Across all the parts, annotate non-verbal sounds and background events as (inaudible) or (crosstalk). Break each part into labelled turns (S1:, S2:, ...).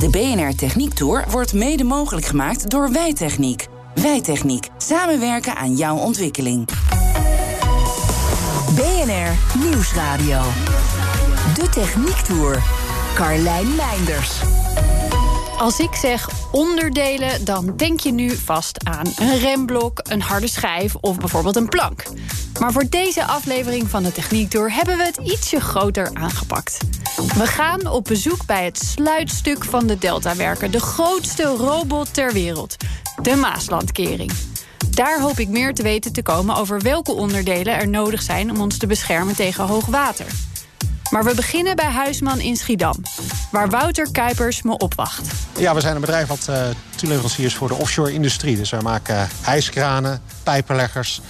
S1: De BNR Techniek Tour wordt mede mogelijk gemaakt door Wijtechniek. Wijtechniek. Samenwerken aan jouw ontwikkeling.
S2: BNR Nieuwsradio. De Techniek Tour. Carlijn Meinders.
S3: Als ik zeg onderdelen, dan denk je nu vast aan een remblok, een harde schijf of bijvoorbeeld een plank. Maar voor deze aflevering van de Techniek Tour hebben we het ietsje groter aangepakt. We gaan op bezoek bij het sluitstuk van de Deltawerken, de grootste robot ter wereld, de Maaslandkering. Daar hoop ik meer te weten te komen over welke onderdelen er nodig zijn om ons te beschermen tegen hoog water. Maar we beginnen bij Huisman in Schiedam, waar Wouter Kuipers me opwacht.
S4: Ja, we zijn een bedrijf wat uh, toeleverancier is voor de offshore-industrie. Dus wij maken hijskranen, pijpenleggers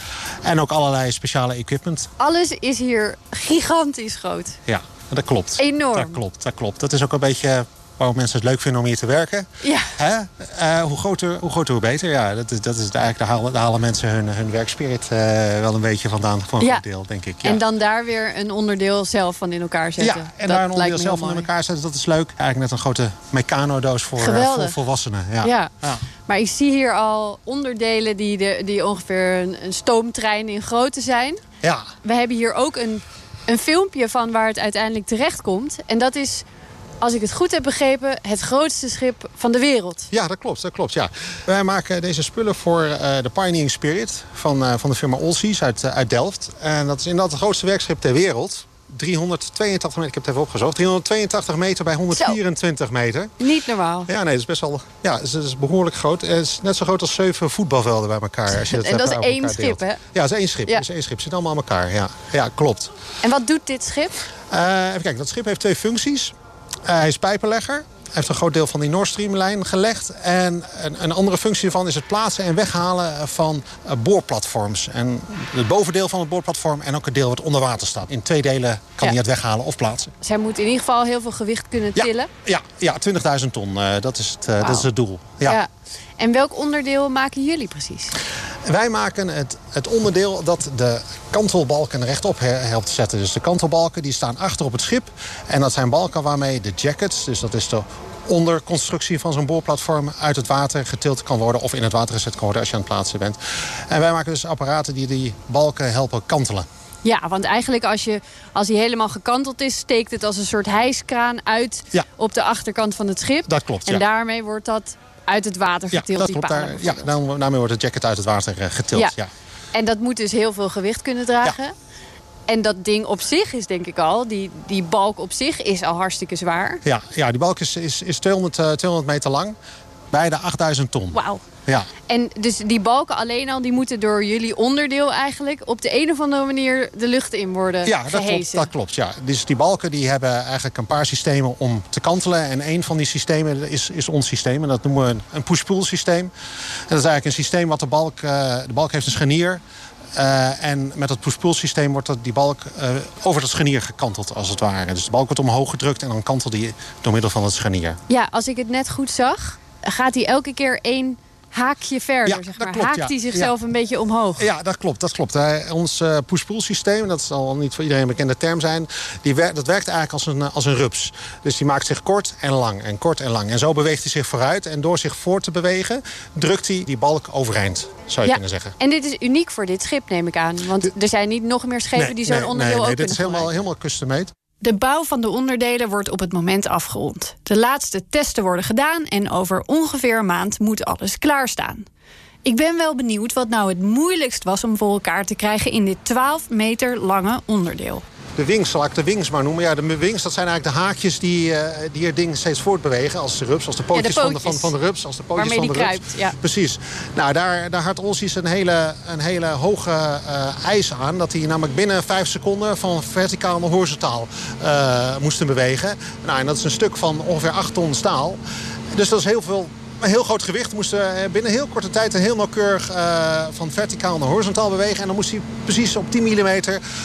S4: en ook allerlei speciale equipment.
S3: Alles is hier gigantisch groot.
S4: Ja, dat klopt.
S3: Enorm.
S4: Dat klopt, dat klopt. Dat is ook een beetje waarom mensen het leuk vinden om hier te werken.
S3: Ja.
S4: Hè? Uh, hoe, groter, hoe groter, hoe beter. Ja, dat is, dat is eigenlijk, daar, halen, daar halen mensen hun, hun werkspirit uh, wel een beetje vandaan. Voor een
S3: ja.
S4: deel, denk ik. Ja.
S3: En dan daar weer een onderdeel zelf van in elkaar zetten.
S4: Ja, en
S3: dat
S4: daar een onderdeel zelf van in elkaar zetten. Dat is leuk. Eigenlijk net een grote mecano-doos voor, uh,
S3: Geweldig.
S4: voor volwassenen. Ja.
S3: Ja.
S4: Ja.
S3: Maar ik zie hier al onderdelen die, de, die ongeveer een, een stoomtrein in grootte zijn.
S4: ja.
S3: We hebben hier ook een, een filmpje van waar het uiteindelijk terecht komt. En dat is, als ik het goed heb begrepen, het grootste schip van de wereld.
S4: Ja, dat klopt. Dat klopt ja. Wij maken deze spullen voor uh, de Pioneering Spirit van, uh, van de firma Olsies uit, uh, uit Delft. En dat is inderdaad het grootste werkschip ter wereld. 382 meter, ik heb het even opgezocht. 382 meter bij 124 meter.
S3: Niet normaal.
S4: Ja, nee, dat is best wel. Ja, het is, behoorlijk groot. Het is net zo groot als zeven voetbalvelden bij elkaar. Als je dat (laughs)
S3: En dat is één schip,
S4: deelt.
S3: hè?
S4: Ja, dat is één schip.
S3: Ja.
S4: Dat is één schip. Het zit allemaal aan elkaar. Ja, ja klopt.
S3: En wat doet dit schip?
S4: Uh, even kijken, dat schip heeft twee functies. Uh, hij is pijpenlegger. Hij heeft een groot deel van die Nord Stream-lijn gelegd. En een, een, andere functie ervan is het plaatsen en weghalen van uh, boorplatforms. En het bovendeel van het boorplatform en ook het deel wat onder water staat. In twee delen kan
S3: Ja.
S4: hij het weghalen of plaatsen.
S3: Zij moet in ieder geval heel veel gewicht kunnen tillen.
S4: ja, ja 20.000 ton. Uh, dat, is het, dat is het doel. Ja.
S3: En welk onderdeel maken jullie precies?
S4: Wij maken het, het onderdeel dat de kantelbalken rechtop he- helpt zetten. Dus de kantelbalken die staan achter op het schip. En dat zijn balken waarmee de jackets, dus dat is de onderconstructie van zo'n boorplatform... uit het water getild kan worden of in het water gezet kan worden als je aan het plaatsen bent. En wij maken dus apparaten die die balken helpen kantelen.
S3: Ja, want eigenlijk als, je, als hij helemaal gekanteld is... steekt het als een soort hijskraan uit
S4: Ja.
S3: op de achterkant van het schip.
S4: Dat klopt,
S3: En
S4: ja.
S3: daarmee wordt dat uit het water
S4: Ja,
S3: getild,
S4: dat
S3: die palen
S4: Daar, ja, daarmee wordt de jacket uit het water eh, getild.
S3: Ja.
S4: Ja.
S3: En dat moet dus heel veel gewicht kunnen dragen. En dat ding op zich is denk ik al, die, die balk op zich is al hartstikke zwaar.
S4: Ja, ja, die balk is, is, is 200, eh, 200 meter lang. Bijna 8000 ton.
S3: Wauw.
S4: Ja.
S3: En dus die balken alleen al, die moeten door jullie onderdeel eigenlijk... op de een of andere manier de lucht in worden
S4: Ja, dat klopt, dat klopt. Ja. Dus die balken die hebben eigenlijk een paar systemen om te kantelen. En een van die systemen is, is ons systeem. En dat noemen we een, push-pull systeem. En dat is eigenlijk een systeem wat de balk... eh, de balk heeft een scharnier. Eh, en met dat push-pull systeem wordt dat, die balk eh, over dat scharnier gekanteld als het ware. Dus de balk wordt omhoog gedrukt en dan kantelt die door middel van het scharnier.
S3: Ja, als ik het net goed zag, gaat hij elke keer één haakje verder.
S4: Ja,
S3: zeg maar.
S4: klopt,
S3: Haakt
S4: ja.
S3: hij zichzelf een beetje omhoog.
S4: Ja, dat klopt. Dat klopt. Eh, ons eh, push-pull systeem, dat zal niet voor iedereen een bekende term zijn... Die wer dat werkt eigenlijk als een, eh, als een rups. Dus die maakt zich kort en lang en kort en lang. En zo beweegt hij zich vooruit. En door zich voor te bewegen, drukt hij die balk overeind, zou je kunnen zeggen.
S3: En dit is uniek voor dit schip, neem ik aan. Want er zijn niet nog meer schepen die zo'n
S4: nee,
S3: onderdeel
S4: nee, nee,
S3: ook
S4: dit is helemaal, helemaal custom-made.
S3: De bouw van de onderdelen wordt op het moment afgerond. De laatste testen worden gedaan en over ongeveer een maand moet alles klaarstaan. Ik ben wel benieuwd wat nou het moeilijkst was om voor elkaar te krijgen in dit 12 meter lange onderdeel.
S4: De wings, zal ik de wings maar noemen. Ja, de wings, dat zijn eigenlijk de haakjes die, uh, die het ding steeds voortbewegen. Als de rups, als de pootjes, Van, de, van, van de rups. Als de pootjes
S3: Waarmee
S4: van
S3: de rups. Kruipt, ja.
S4: Precies. Nou, daar, daar had Olsies een hele, een hele hoge uh, eis aan. Dat hij namelijk binnen vijf seconden van verticaal naar horizontaal uh, moesten bewegen. Nou, en dat is een stuk van ongeveer 8 ton staal. Dus dat is heel veel een heel groot gewicht. Moesten eh, binnen heel korte tijd heel nauwkeurig uh, van verticaal naar horizontaal bewegen. En dan moest hij precies op 10 mm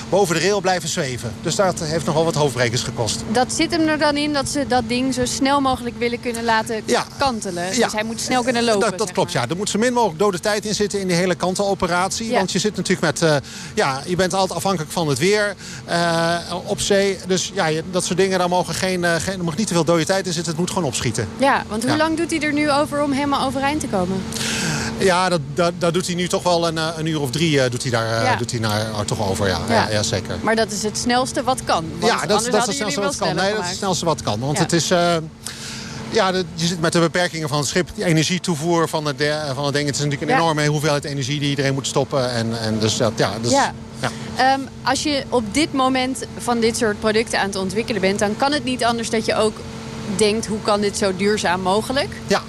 S4: boven de rail blijven zweven. Dus dat heeft nogal wat hoofdbrekers gekost.
S3: Dat zit hem er dan in dat ze dat ding zo snel mogelijk willen kunnen laten ja. kantelen. Dus hij moet snel kunnen lopen.
S4: Dat, dat klopt, ja. Er moet zo min mogelijk dode tijd in zitten in die hele kanteloperatie. Ja. Want je zit natuurlijk met... Uh, ja, je bent altijd afhankelijk van het weer uh, op zee. Dus ja, dat soort dingen, daar mogen geen, geen, er mag niet te veel dode tijd in zitten. Het moet gewoon opschieten.
S3: Ja, want hoe lang doet hij er nu over? Om helemaal overeind te komen?
S4: Ja, dat, dat, dat, doet hij nu toch wel een, een uur of drie uh, doet hij daar ja. doet hij naar, oh, toch over. Ja. Ja. ja. zeker.
S3: Maar dat is het snelste wat kan.
S4: ja, dat, dat is het snelste wat kan. Nee, dat is het snelste wat kan. Want het is... Uh, ja, je zit met de beperkingen van het schip. Die energietoevoer van het, de, van het ding. Het is natuurlijk een enorme hoeveelheid energie die iedereen moet stoppen. En, en dus dat, ja, dus,
S3: ja. Ja. Um, als je op dit moment van dit soort producten aan het ontwikkelen bent... dan kan het niet anders dat je ook denkt... hoe kan dit zo duurzaam mogelijk?
S4: Ja,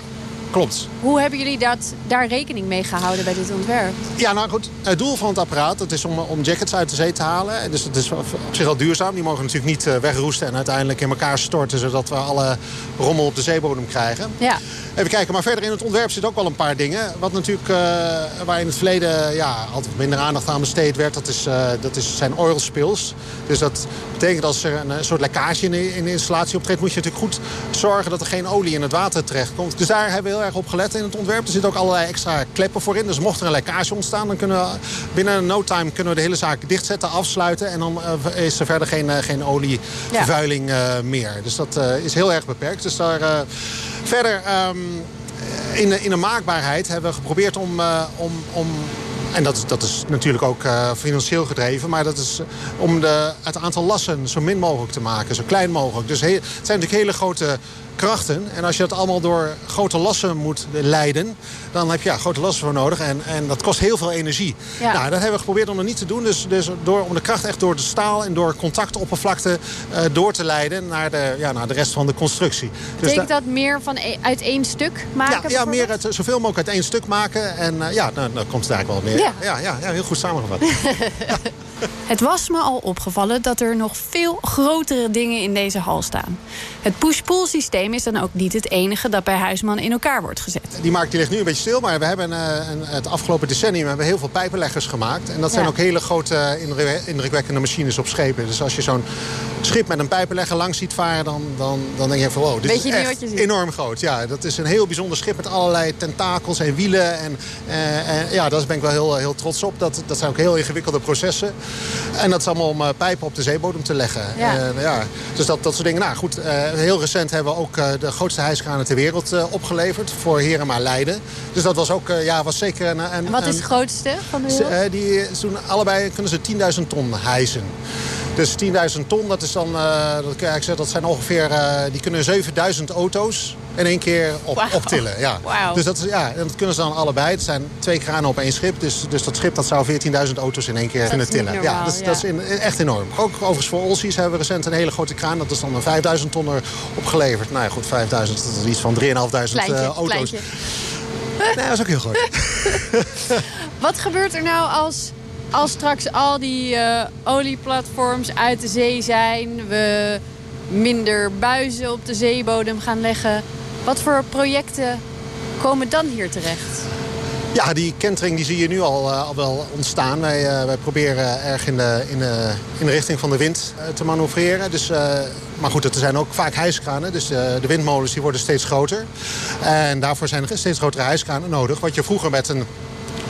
S4: klopt.
S3: Hoe hebben jullie dat, daar rekening mee gehouden bij dit ontwerp?
S4: Ja, nou goed, het doel van het apparaat dat is om, om jackets uit de zee te halen. Dus het is op zich al duurzaam. Die mogen natuurlijk niet eh, wegroesten en uiteindelijk in elkaar storten... zodat we alle rommel op de zeebodem krijgen.
S3: Ja.
S4: Even kijken, maar verder in het ontwerp zit ook wel een paar dingen. Wat natuurlijk, uh, waar in het verleden ja, altijd minder aandacht aan besteed werd... dat, is, uh, dat is, zijn oil spills. Dus dat betekent als er een, soort lekkage in de, in de installatie optreedt... moet je natuurlijk goed zorgen dat er geen olie in het water terechtkomt. Dus daar hebben we heel erg op gelet in het ontwerp. Er zitten ook allerlei extra kleppen voor in. Dus mocht er een lekkage ontstaan, dan kunnen we binnen no time kunnen we de hele zaak dichtzetten, afsluiten. En dan uh, is er verder geen, geen olievervuiling ja. meer. Dus dat is heel erg beperkt. Dus daar verder... Um, in, de, in de maakbaarheid hebben we geprobeerd om, uh, om, om en dat, dat is natuurlijk ook uh, financieel gedreven. Maar dat is om de, het aantal lassen zo min mogelijk te maken. Zo klein mogelijk. Dus he, het zijn natuurlijk hele grote krachten. En als je dat allemaal door grote lassen moet leiden... dan heb je ja, grote lassen voor nodig. En, en dat kost heel veel energie. Ja. Nou, dat hebben we geprobeerd om dat niet te doen. Dus, dus door, om de kracht echt door de staal en door contactoppervlakte uh, door te leiden... Naar de, ja, naar de rest van de constructie.
S3: Dus Betekent dat meer van e uit één stuk maken?
S4: Ja, ja meer uit, zoveel mogelijk uit één stuk maken. En uh, ja, nou, dan komt het eigenlijk wel meer. Ja, ja, ja, ja heel goed samengevat. (laughs)
S3: Het was me al opgevallen dat er nog veel grotere dingen in deze hal staan. Het push-pull systeem is dan ook niet het enige dat bij Huisman in elkaar wordt gezet.
S4: Die markt die ligt nu een beetje stil, maar we hebben uh, een, het afgelopen decennium hebben we heel veel pijpenleggers gemaakt. En dat zijn ja. ook hele grote indrukwekkende machines op schepen. Dus als je zo'n schip met een pijpenlegger langs ziet varen, dan, dan, dan denk je van wow, dit
S3: Weet
S4: is echt enorm groot. Ja, dat is een heel bijzonder schip met allerlei tentakels en wielen. En, uh, en ja, daar ben ik wel heel, heel trots op. Dat, dat zijn ook heel ingewikkelde processen. En dat is allemaal om uh, pijpen op de zeebodem te leggen.
S3: Ja.
S4: Uh, ja. Dus dat, dat soort dingen. Nou goed, uh, heel recent hebben we ook de grootste hijskranen ter wereld opgeleverd. Voor Herema Leiden. Dus dat was ook, ja, was zeker een... een
S3: en wat is het grootste van de wereld?
S4: die doen allebei kunnen ze 10.000 ton hijsen. Dus 10.000 ton, dat, is dan, uh, dat, zeggen, dat zijn ongeveer, uh, die kunnen 7000 auto's in één keer op, wow. optillen. Ja.
S3: Wow.
S4: Dus dat, is, ja, dat kunnen ze dan allebei. Het zijn twee kranen op één schip. Dus, dus dat schip dat zou 14.000 auto's in één keer
S3: dat
S4: kunnen tillen.
S3: Normaal,
S4: ja, dat, is,
S3: ja.
S4: dat is in, echt enorm. Ook overigens voor Olsies hebben we recent een hele grote kraan. Dat is dan een 5000 tonner opgeleverd. Nou ja, goed, 5000, dat is iets van 3.500 uh, auto's.
S3: Kleintje.
S4: Nee, dat is ook heel groot. (laughs) (laughs)
S3: Wat gebeurt er nou als als straks al die uh, olieplatforms uit de zee zijn... we minder buizen op de zeebodem gaan leggen... wat voor projecten komen dan hier terecht?
S4: Ja, die kentering die zie je nu al, uh, al wel ontstaan. Wij, uh, wij proberen erg in de, in, de, in de richting van de wind te manoeuvreren. Dus, maar goed, er zijn ook vaak hijskranen. Dus de windmolens die worden steeds groter. En daarvoor zijn er steeds grotere hijskranen nodig. Wat je vroeger met een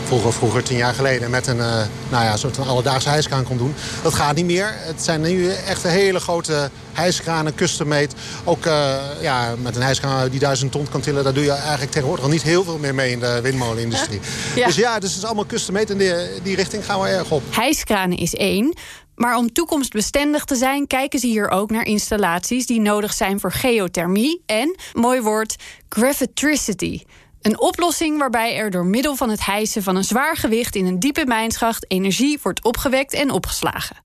S4: vroeger, vroeger tien jaar geleden met een, uh, nou ja, soort van alledaagse hijskraan kon doen. Dat gaat niet meer. Het zijn nu echt hele grote hijskranen, custom made. Ook uh, ja, met een hijskraan die duizend ton kan tillen... daar doe je eigenlijk tegenwoordig al niet heel veel meer mee in de windmolenindustrie.
S3: Ja.
S4: Dus ja, dus het is allemaal custom made en die, die richting gaan we erg op.
S3: Hijskranen is één. Maar om toekomstbestendig te zijn, kijken ze hier ook naar installaties die nodig zijn voor geothermie en, mooi woord, gravitricity. Een oplossing waarbij er door middel van het hijsen van een zwaar gewicht in een diepe mijnschacht energie wordt opgewekt en opgeslagen.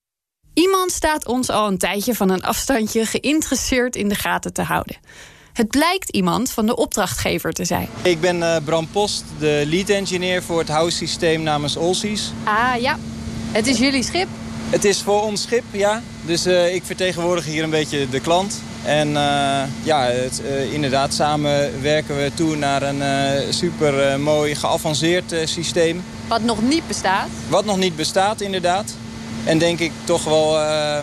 S3: Iemand staat ons al een tijdje van een afstandje geïnteresseerd in de gaten te houden. Het blijkt iemand van de opdrachtgever te zijn.
S5: Ik ben uh, Bram Post, de lead engineer voor het house systeem namens Olsies.
S3: Ah ja, het is jullie schip?
S5: Het is voor ons schip, ja. Dus uh, ik vertegenwoordig hier een beetje de klant. En uh, ja, het, inderdaad, samen werken we toe naar een super mooi geavanceerd systeem.
S3: Wat nog niet bestaat?
S5: Wat nog niet bestaat, inderdaad. En denk ik toch wel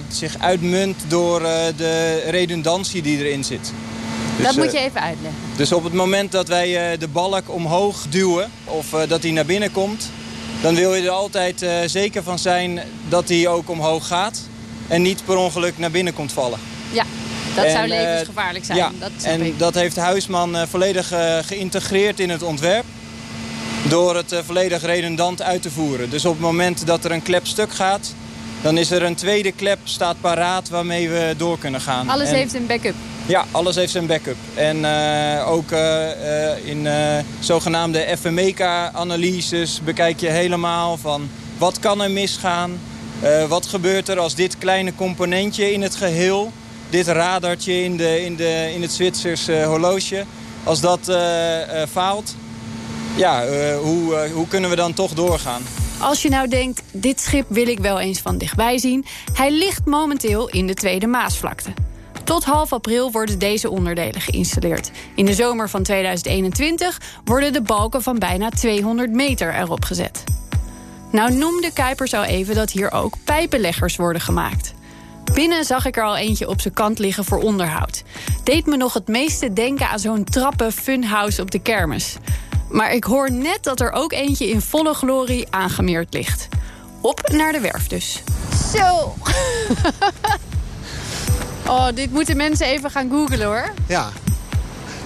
S5: zich uitmunt door de redundantie die erin zit.
S3: Dus, dat moet je even uitleggen.
S5: Dus op het moment dat wij de balk omhoog duwen of dat hij naar binnen komt dan wil je er altijd uh, zeker van zijn dat hij ook omhoog gaat. En niet per ongeluk naar binnen komt vallen.
S3: Ja, dat en, zou eh, levensgevaarlijk zijn.
S5: Ja,
S3: dat
S5: en
S3: ik.
S5: dat heeft Huisman uh, volledig geïntegreerd in het ontwerp. Door het volledig redundant uit te voeren. Dus op het moment dat er een klep stuk gaat... dan is er een tweede klep staat paraat waarmee we door kunnen gaan.
S3: Alles heeft een backup.
S5: Ja, alles heeft zijn backup. En uh, ook uh, in uh, zogenaamde FMEK-analyses bekijk je helemaal van wat kan er misgaan? wat gebeurt er als dit kleine componentje in het geheel, dit radartje in, de, in, de, in het Zwitsers horloge, als dat faalt, ja, hoe, hoe kunnen we dan toch doorgaan?
S3: Als je nou denkt, dit schip wil ik wel eens van dichtbij zien... hij ligt momenteel in de Tweede Maasvlakte. Tot half april worden deze onderdelen geïnstalleerd. In de zomer van 2021 worden de balken van bijna 200 meter erop gezet. Nou noemde Kuipers al even dat hier ook pijpenleggers worden gemaakt. Binnen zag ik er al eentje op zijn kant liggen voor onderhoud. Deed me nog het meeste denken aan zo'n trappen funhouse op de kermis. Maar ik hoor net dat er ook eentje in volle glorie aangemeerd ligt. Op naar de werf dus. Zo! (laughs) Oh, dit moeten mensen even gaan googlen hoor.
S4: Ja.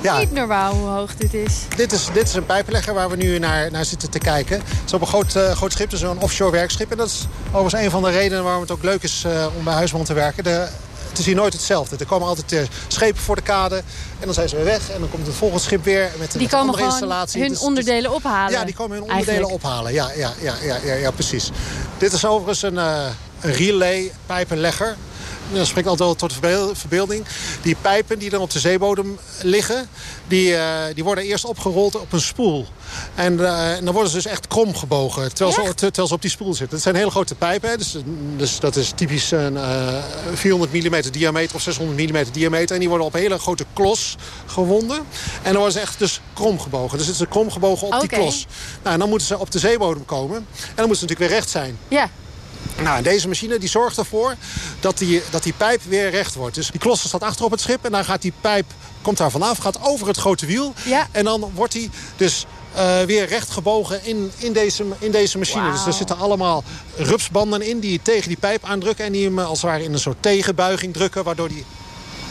S4: ja.
S3: Niet normaal hoe hoog dit is.
S4: Dit is, dit is een pijpenlegger waar we nu naar, naar zitten te kijken. Het is op een groot, uh, groot schip, dus een offshore werkschip. En dat is overigens een van de redenen waarom het ook leuk is uh, om bij Huisman te werken. De, het is hier nooit hetzelfde. Er komen altijd uh, schepen voor de kade en dan zijn ze weer weg. En dan komt het volgende schip weer met,
S3: die een
S4: andere installatie.
S3: hun dus, onderdelen dus, ophalen.
S4: Ja, die komen hun onderdelen eigenlijk. ophalen. Ja, ja, ja, ja, ja, ja, precies. Dit is overigens een, een relay pijpenlegger dat spreekt altijd wel tot de verbeelding. Die pijpen die dan op de zeebodem liggen, die, uh, die worden eerst opgerold op een spoel. En, uh, en dan worden ze dus echt krom gebogen, terwijl ze, terwijl ze, op die spoel zitten. Het zijn hele grote pijpen, hè, dus, dus dat is typisch een uh, 400 mm diameter of 600 mm diameter. En die worden op een hele grote klos gewonden. En dan worden ze echt dus krom gebogen. Dus zitten ze krom gebogen op
S3: okay.
S4: die klos. Nou, en dan moeten ze op de zeebodem komen. En dan moeten ze natuurlijk weer recht zijn.
S3: Ja.
S4: Nou, deze machine die zorgt ervoor dat die, dat die pijp weer recht wordt. Dus die klosser staat achter op het schip en dan gaat die pijp komt daar vanaf, gaat over het grote wiel.
S3: Ja.
S4: En dan wordt hij dus uh, weer recht gebogen in, in, deze, in deze machine.
S3: Wow.
S4: Dus er zitten allemaal rupsbanden in die tegen die pijp aandrukken... en die hem als het ware in een soort tegenbuiging drukken... waardoor die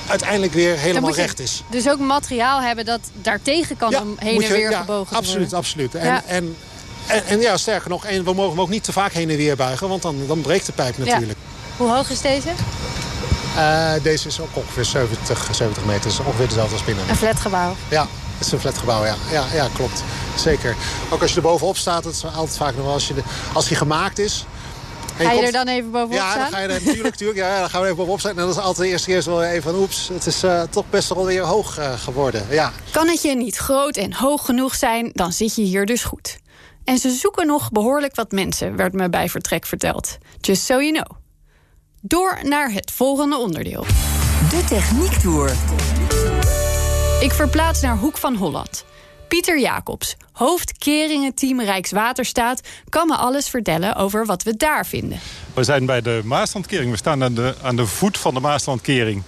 S4: uiteindelijk weer helemaal recht is.
S3: Dus ook materiaal hebben dat daartegen kan
S4: ja,
S3: om heen en weer
S4: ja,
S3: gebogen
S4: absoluut,
S3: worden.
S4: Absoluut, En,
S3: Ja.
S4: en, en, en ja, sterker nog, en we mogen hem ook niet te vaak heen en weer buigen... want dan, dan breekt de pijp natuurlijk.
S3: Hoe hoog is deze?
S4: Uh, deze is ook ongeveer 70, 70 meter. Dus ongeveer dezelfde als binnen.
S3: Een flatgebouw.
S4: Ja, het is een flatgebouw, ja. ja. Ja, klopt. Zeker. Ook als je er bovenop staat, dat is altijd vaak nog wel als, je de, als die gemaakt is.
S3: Ga je
S4: komt-
S3: er dan even bovenop
S4: ja,
S3: staan?
S4: dan ga je er natuurlijk, natuurlijk ja, dan gaan we even bovenop staan. En dat is altijd de eerste keer zo wel even van oeps, het is eh, toch best wel weer hoog eh, geworden. Ja.
S3: Kan het je niet groot en hoog genoeg zijn, dan zit je hier dus goed. En ze zoeken nog behoorlijk wat mensen, werd me bij vertrek verteld. Just so you know. Door naar het volgende onderdeel.
S2: De Techniek Tour.
S3: Ik verplaats naar Hoek van Holland. Pieter Jacobs, hoofd Keringen-team Rijkswaterstaat... kan me alles vertellen over wat we daar vinden.
S6: We zijn bij de Maaslandkering. We staan aan de, aan de voet van de Maaslandkering.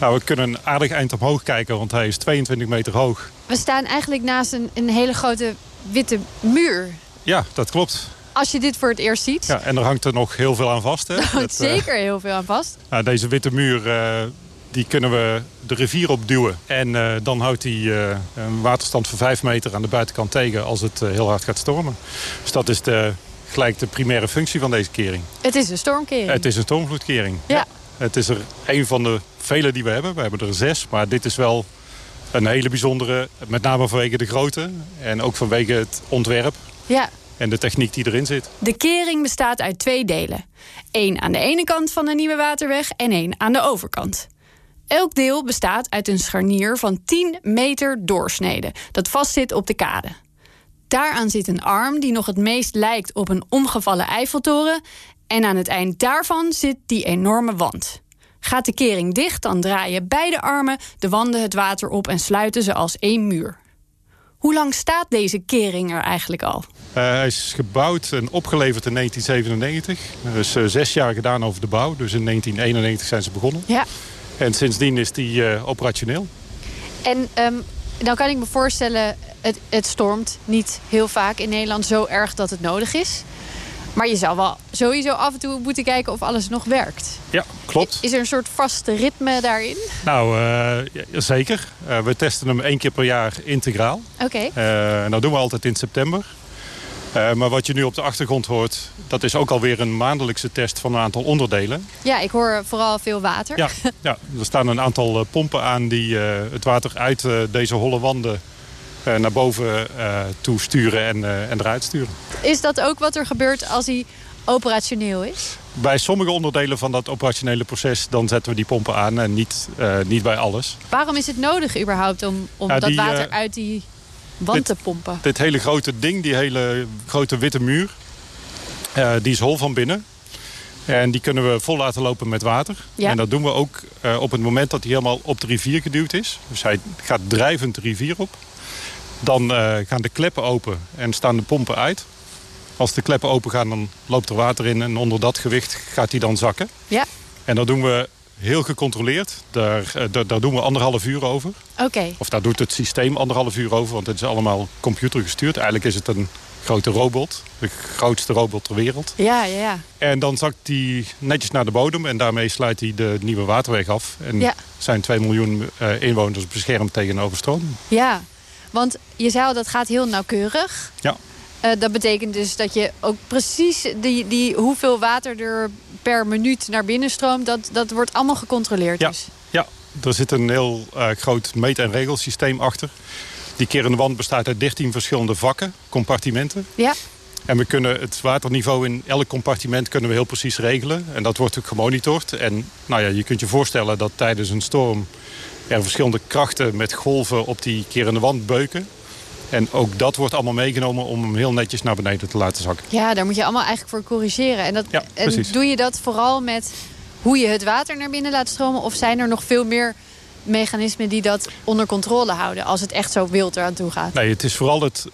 S6: Nou, we kunnen een aardig eind omhoog kijken, want hij is 22 meter hoog.
S3: We staan eigenlijk naast een, een hele grote witte muur.
S6: Ja, dat klopt.
S3: Als je dit voor het eerst ziet,
S6: Ja, en er hangt er nog heel veel aan vast. Hè?
S3: daar hangt
S6: Dat, eh,
S3: zeker heel veel aan vast.
S6: nou, deze witte muur, eh, die kunnen we de rivier op duwen. En eh, dan houdt hij een waterstand van 5 meter aan de buitenkant tegen als het heel hard gaat stormen. Dus dat is de, gelijk de primaire functie van deze kering.
S3: Het is een stormkering.
S6: Het is een stormvloedkering.
S3: Ja.
S6: Het is er een van de vele die we hebben. We hebben er zes, maar dit is wel een hele bijzondere. Met name vanwege de grootte en ook vanwege het ontwerp.
S3: Ja,
S6: en de techniek die erin zit.
S3: De kering bestaat uit twee delen. Eén aan de ene kant van de nieuwe waterweg en één aan de overkant. Elk deel bestaat uit een scharnier van 10 meter doorsnede dat vastzit op de kade. Daaraan zit een arm die nog het meest lijkt op een omgevallen Eiffeltoren. En aan het eind daarvan zit die enorme wand. Gaat de kering dicht, dan draaien beide armen de wanden het water op en sluiten ze als één muur. Hoe lang staat deze kering er eigenlijk al?
S6: Uh, hij is gebouwd en opgeleverd in 1997. Er is uh, zes jaar gedaan over de bouw. Dus in 1991 zijn ze begonnen.
S3: Ja.
S6: En sindsdien is die uh, operationeel.
S3: En um, dan kan ik me voorstellen, het, het stormt niet heel vaak in Nederland zo erg dat het nodig is. Maar je zou wel sowieso af en toe moeten kijken of alles nog werkt.
S6: Ja, klopt.
S3: Is er een soort vaste ritme daarin?
S6: Nou, uh, ja, zeker. Uh, we testen hem één keer per jaar integraal.
S3: Oké. Okay.
S6: Uh, en dat doen we altijd in september. maar wat je nu op de achtergrond hoort, dat is ook alweer een maandelijkse test van een aantal onderdelen.
S3: Ja, ik hoor vooral veel water.
S6: Ja, ja er staan een aantal pompen aan die het water uit deze holle wanden naar boven uh, toe sturen en, uh, en eruit sturen.
S3: Is dat ook wat er gebeurt als hij operationeel is?
S6: Bij sommige onderdelen van dat operationele proces... dan zetten we die pompen aan en niet, niet bij alles.
S3: Waarom is het nodig überhaupt om, om ja, dat die, water uit die wand
S6: dit,
S3: te pompen?
S6: Dit hele grote ding, die hele grote witte muur... die is hol van binnen. En die kunnen we vol laten lopen met water.
S3: Ja.
S6: En dat doen we ook op het moment dat hij helemaal op de rivier geduwd is. Dus hij gaat drijvend de rivier op. Dan uh, gaan de kleppen open en staan de pompen uit. Als de kleppen open gaan, dan loopt er water in en onder dat gewicht gaat hij dan zakken.
S3: Ja.
S6: En dat doen we heel gecontroleerd. Daar, uh, daar, daar doen we anderhalf uur over.
S3: Oké. Okay.
S6: Of daar doet het systeem anderhalf uur over, want het is allemaal computergestuurd. Eigenlijk is het een grote robot. De grootste robot ter wereld.
S3: Ja, ja, ja.
S6: En dan zakt hij netjes naar de bodem en daarmee sluit hij de nieuwe waterweg af. En
S3: ja.
S6: zijn 2 miljoen uh, inwoners beschermd tegen overstroming.
S3: Ja, want je zei al, dat gaat heel nauwkeurig.
S6: Ja.
S3: Uh, dat betekent dus dat je ook precies die, die hoeveel water er per minuut naar binnen stroomt... dat, dat wordt allemaal gecontroleerd
S6: ja.
S3: dus.
S6: Ja, er zit een heel uh, groot meet- en regelsysteem achter. Die kerende wand bestaat uit 13 verschillende vakken, compartimenten.
S3: Ja.
S6: En we kunnen het waterniveau in elk compartiment kunnen we heel precies regelen. En dat wordt ook gemonitord. En nou ja, je kunt je voorstellen dat tijdens een storm er verschillende krachten met golven op die kerende wand beuken. En ook dat wordt allemaal meegenomen om hem heel netjes naar beneden te laten zakken.
S3: Ja, daar moet je allemaal eigenlijk voor corrigeren. En, dat,
S6: ja,
S3: en doe je dat vooral met hoe je het water naar binnen laat stromen? Of zijn er nog veel meer mechanismen die dat onder controle houden... als het echt zo wild eraan toe gaat?
S6: Nee, het is vooral het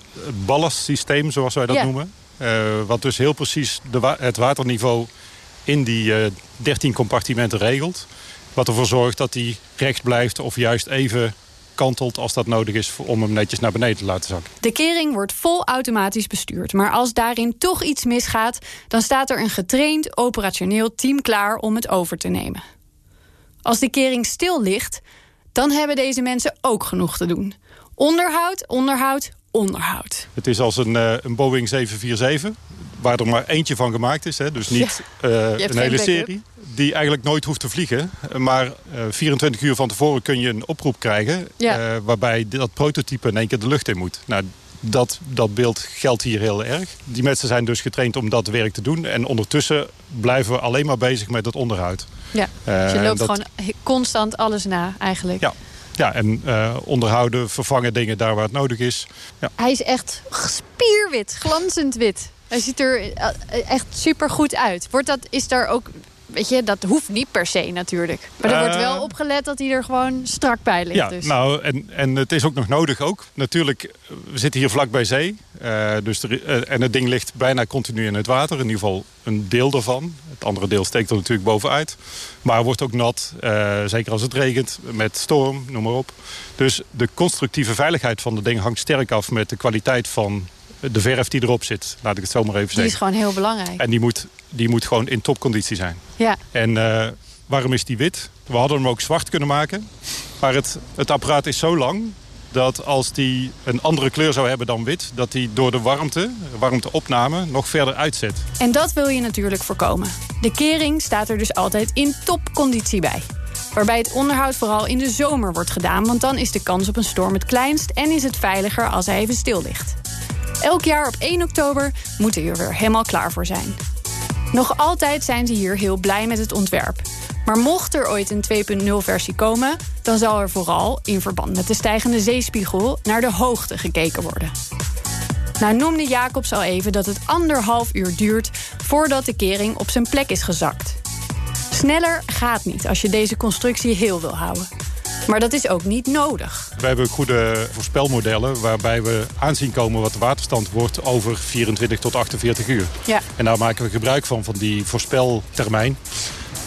S6: ballastsysteem, zoals wij dat
S3: Ja.
S6: noemen. Uh, wat dus heel precies de wa het waterniveau in die uh, 13 compartimenten regelt. Wat ervoor zorgt dat hij recht blijft of juist even kantelt als dat nodig is om hem netjes naar beneden te laten zakken.
S3: De kering wordt vol automatisch bestuurd. Maar als daarin toch iets misgaat... dan staat er een getraind operationeel team klaar om het over te nemen. Als de kering stil ligt, dan hebben deze mensen ook genoeg te doen. Onderhoud, onderhoud, onderhoud.
S6: Het is als een, uh, een Boeing 747, waar er maar eentje van gemaakt is. Hè? Dus niet
S3: Ja.
S6: uh,
S3: hebt
S6: een hele serie. Die eigenlijk nooit hoeft te vliegen. Maar uh, 24 uur van tevoren kun je een oproep krijgen...
S3: Ja.
S6: uh, waarbij dat prototype in één keer de lucht in moet. Nou, dat, dat beeld geldt hier heel erg. Die mensen zijn dus getraind om dat werk te doen. En ondertussen blijven we alleen maar bezig met het onderhoud.
S3: Ja,
S6: Uh,
S3: dus je loopt
S6: dat-
S3: gewoon constant alles na eigenlijk.
S6: Ja. Ja, en uh, onderhouden, vervangen dingen daar waar het nodig is. Ja.
S3: Hij is echt spierwit, glanzend wit. Hij ziet er eh, echt super goed uit. Wordt dat, is daar ook, weet je, dat hoeft niet per se natuurlijk. Maar er
S6: Eh.
S3: wordt wel opgelet dat hij er gewoon strak bij ligt.
S6: Ja,
S3: dus.
S6: nou, en, en het is ook nog nodig ook. Natuurlijk, we zitten hier vlak bij zee. eh, dus er, eh, en het ding ligt bijna continu in het water. In ieder geval een deel daarvan. Het andere deel steekt er natuurlijk bovenuit. Maar wordt ook nat, eh, zeker als het regent, met storm, noem maar op. Dus de constructieve veiligheid van het ding hangt sterk af... met de kwaliteit van de verf die erop zit. Laat ik het zo maar even
S3: die
S6: zeggen.
S3: is gewoon heel belangrijk.
S6: En die moet, die moet gewoon in topconditie zijn.
S3: Ja,
S6: En eh, waarom is die wit? We hadden hem ook zwart kunnen maken. Maar het, het apparaat is zo lang dat als die een andere kleur zou hebben dan wit... dat die door de warmte, warmteopname, nog verder uitzet.
S3: en dat wil je natuurlijk voorkomen. De kering staat er dus altijd in topconditie bij. Waarbij het onderhoud vooral in de zomer wordt gedaan... want dan is de kans op een storm het kleinst... en is het veiliger als hij even stil ligt. Elk jaar op 1 oktober moeten we er weer helemaal klaar voor zijn. Nog altijd zijn ze hier heel blij met het ontwerp. Maar mocht er ooit een 2.0 versie komen, dan zal er vooral in verband met de stijgende zeespiegel naar de hoogte gekeken worden. Nou noemde Jacobs al even dat het anderhalf uur duurt voordat de kering op zijn plek is gezakt. Sneller gaat niet als je deze constructie heel wil houden. Maar dat is ook niet nodig.
S6: We hebben goede voorspelmodellen waarbij we aanzien komen wat de waterstand wordt over 24 tot 48 uur.
S3: Ja.
S6: En daar maken we gebruik van, van die voorspeltermijn.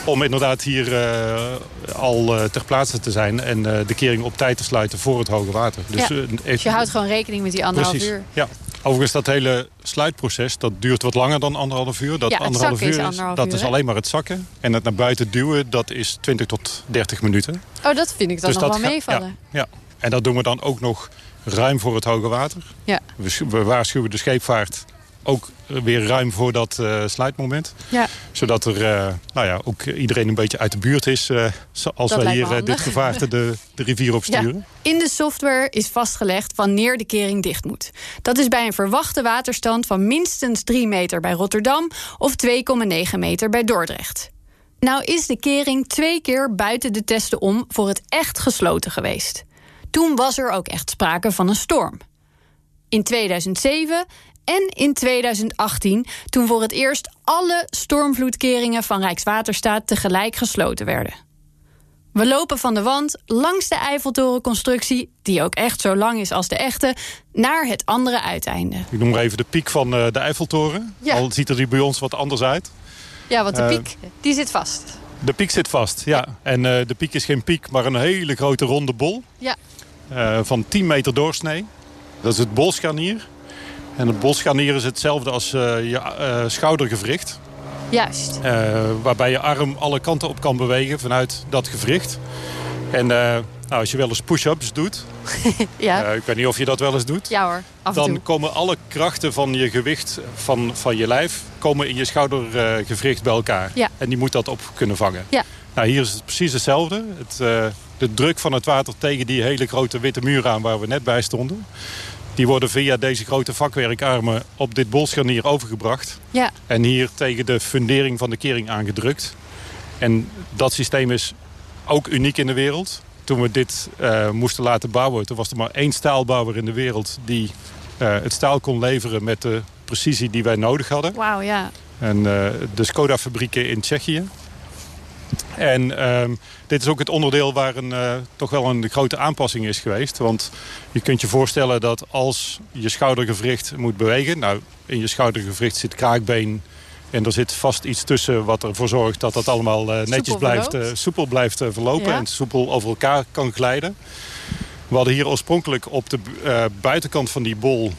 S6: Om inderdaad hier uh, al uh, ter plaatse te zijn en uh, de kering op tijd te sluiten voor het hoge water.
S3: Dus, ja. dus je houdt gewoon rekening met die anderhalf
S6: precies.
S3: uur.
S6: Ja. Overigens, dat hele sluitproces dat duurt wat langer dan anderhalf uur. Dat
S3: ja,
S6: anderhalf uur
S3: is, anderhalf
S6: dat
S3: uur,
S6: is alleen maar het zakken. En het naar buiten duwen, dat is 20 tot 30 minuten.
S3: Oh, dat vind ik dan
S6: dus
S3: nog wel meevallen.
S6: Ja, ja, en dat doen we dan ook nog ruim voor het hoge water.
S3: Ja.
S6: We, we waarschuwen de scheepvaart ook weer ruim voor dat uh, sluitmoment.
S3: Ja.
S6: Zodat er uh, nou ja, ook iedereen een beetje uit de buurt is... Uh, als
S3: dat
S6: we hier dit gevaarte de, de rivier opsturen.
S3: Ja. In de software is vastgelegd wanneer de kering dicht moet. Dat is bij een verwachte waterstand van minstens 3 meter bij Rotterdam... of 2,9 meter bij Dordrecht. Nou is de kering twee keer buiten de testen om voor het echt gesloten geweest. Toen was er ook echt sprake van een storm. In 2007 en in 2018, toen voor het eerst alle stormvloedkeringen van Rijkswaterstaat tegelijk gesloten werden. We lopen van de wand langs de Eiffeltorenconstructie, die ook echt zo lang is als de echte, naar het andere uiteinde.
S6: Ik noem maar even de piek van uh, de Eiffeltoren.
S3: Ja.
S6: Al ziet er die bij ons wat anders uit.
S3: Ja, want de
S6: Uh,
S3: piek die zit vast.
S6: De piek zit vast, ja. En uh, de piek is geen piek, maar een hele grote ronde bol.
S3: Ja.
S6: Uh, van 10 meter doorsnee. Dat is het bolscharnier. En het bolscharnier is hetzelfde als uh, je uh, schoudergewricht.
S3: Juist.
S6: Uh, waarbij je arm alle kanten op kan bewegen vanuit dat gewricht. En nou, als je wel eens push-ups doet... (laughs)
S3: ja.
S6: ik weet niet of je dat wel eens doet.
S3: Ja hoor, af
S6: Dan
S3: toe.
S6: komen alle krachten van je gewicht, van, van je lijf... komen in je schoudergewricht bij elkaar.
S3: Ja.
S6: En die moet dat op kunnen vangen.
S3: Ja.
S6: Nou, hier is het precies hetzelfde. Het, de druk van het water tegen die hele grote witte muur aan waar we net bij stonden... Die worden via deze grote vakwerkarmen op dit bolscharnier overgebracht.
S3: Ja.
S6: En hier tegen de fundering van de kering aangedrukt. En dat systeem is ook uniek in de wereld. Toen we dit uh, moesten laten bouwen, toen was er maar één staalbouwer in de wereld... die uh, het staal kon leveren met de precisie die wij nodig hadden.
S3: Wauw, ja.
S6: En uh, de Skoda-fabrieken in Tsjechië. En um, dit is ook het onderdeel waar een, uh, toch wel een grote aanpassing is geweest. Want je kunt je voorstellen dat als je schoudergewricht moet bewegen... nou, in je schoudergewricht zit kraakbeen en er zit vast iets tussen... wat ervoor zorgt dat dat allemaal uh, netjes blijft, uh, soepel blijft verlopen...
S3: Ja.
S6: en soepel over elkaar kan glijden. We hadden hier oorspronkelijk op de buitenkant van die bol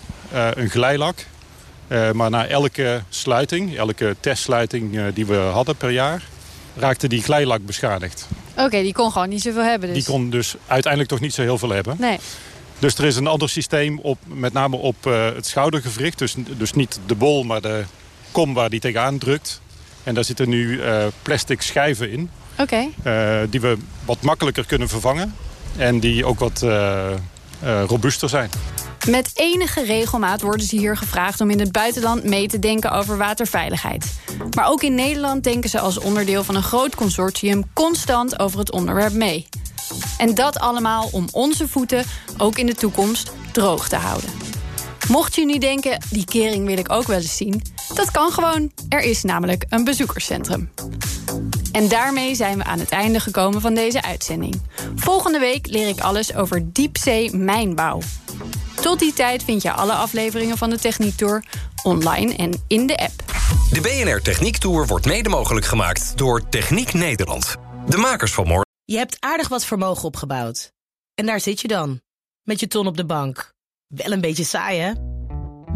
S6: een glijlak... maar na elke sluiting, elke testsluiting die we hadden per jaar raakte die glijlak beschadigd.
S3: Oké, okay, die kon gewoon niet zoveel hebben. Dus.
S6: Die kon dus uiteindelijk toch niet zo heel veel hebben.
S3: Nee.
S6: Dus er is een ander systeem, op, met name op uh, het schoudergewricht. Dus, dus niet de bol, maar de kom waar die tegenaan drukt. En daar zitten nu uh, plastic schijven in.
S3: Oké.
S6: Okay. Uh, die we wat makkelijker kunnen vervangen. En die ook wat robuuster zijn.
S3: Met enige regelmaat worden ze hier gevraagd om in het buitenland mee te denken over waterveiligheid. Maar ook in Nederland denken ze als onderdeel van een groot consortium constant over het onderwerp mee. En dat allemaal om onze voeten ook in de toekomst droog te houden. Mocht je nu denken, die kering wil ik ook wel eens zien, dat kan gewoon. Er is namelijk een bezoekerscentrum. En daarmee zijn we aan het einde gekomen van deze uitzending. Volgende week leer ik alles over diepzee mijnbouw. Tot die tijd vind je alle afleveringen van de Techniek Tour online en in de app.
S7: De BNR Techniek Tour wordt mede mogelijk gemaakt door Techniek Nederland. De makers van morgen.
S8: Je hebt aardig wat vermogen opgebouwd. En daar zit je dan, met je ton op de bank. Wel een beetje saai, hè?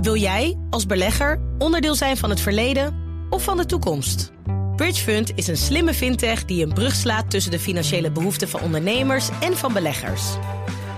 S8: Wil jij, als belegger, onderdeel zijn van het verleden of van de toekomst? Bridgefund is een slimme fintech die een brug slaat tussen de financiële behoeften van ondernemers en van beleggers.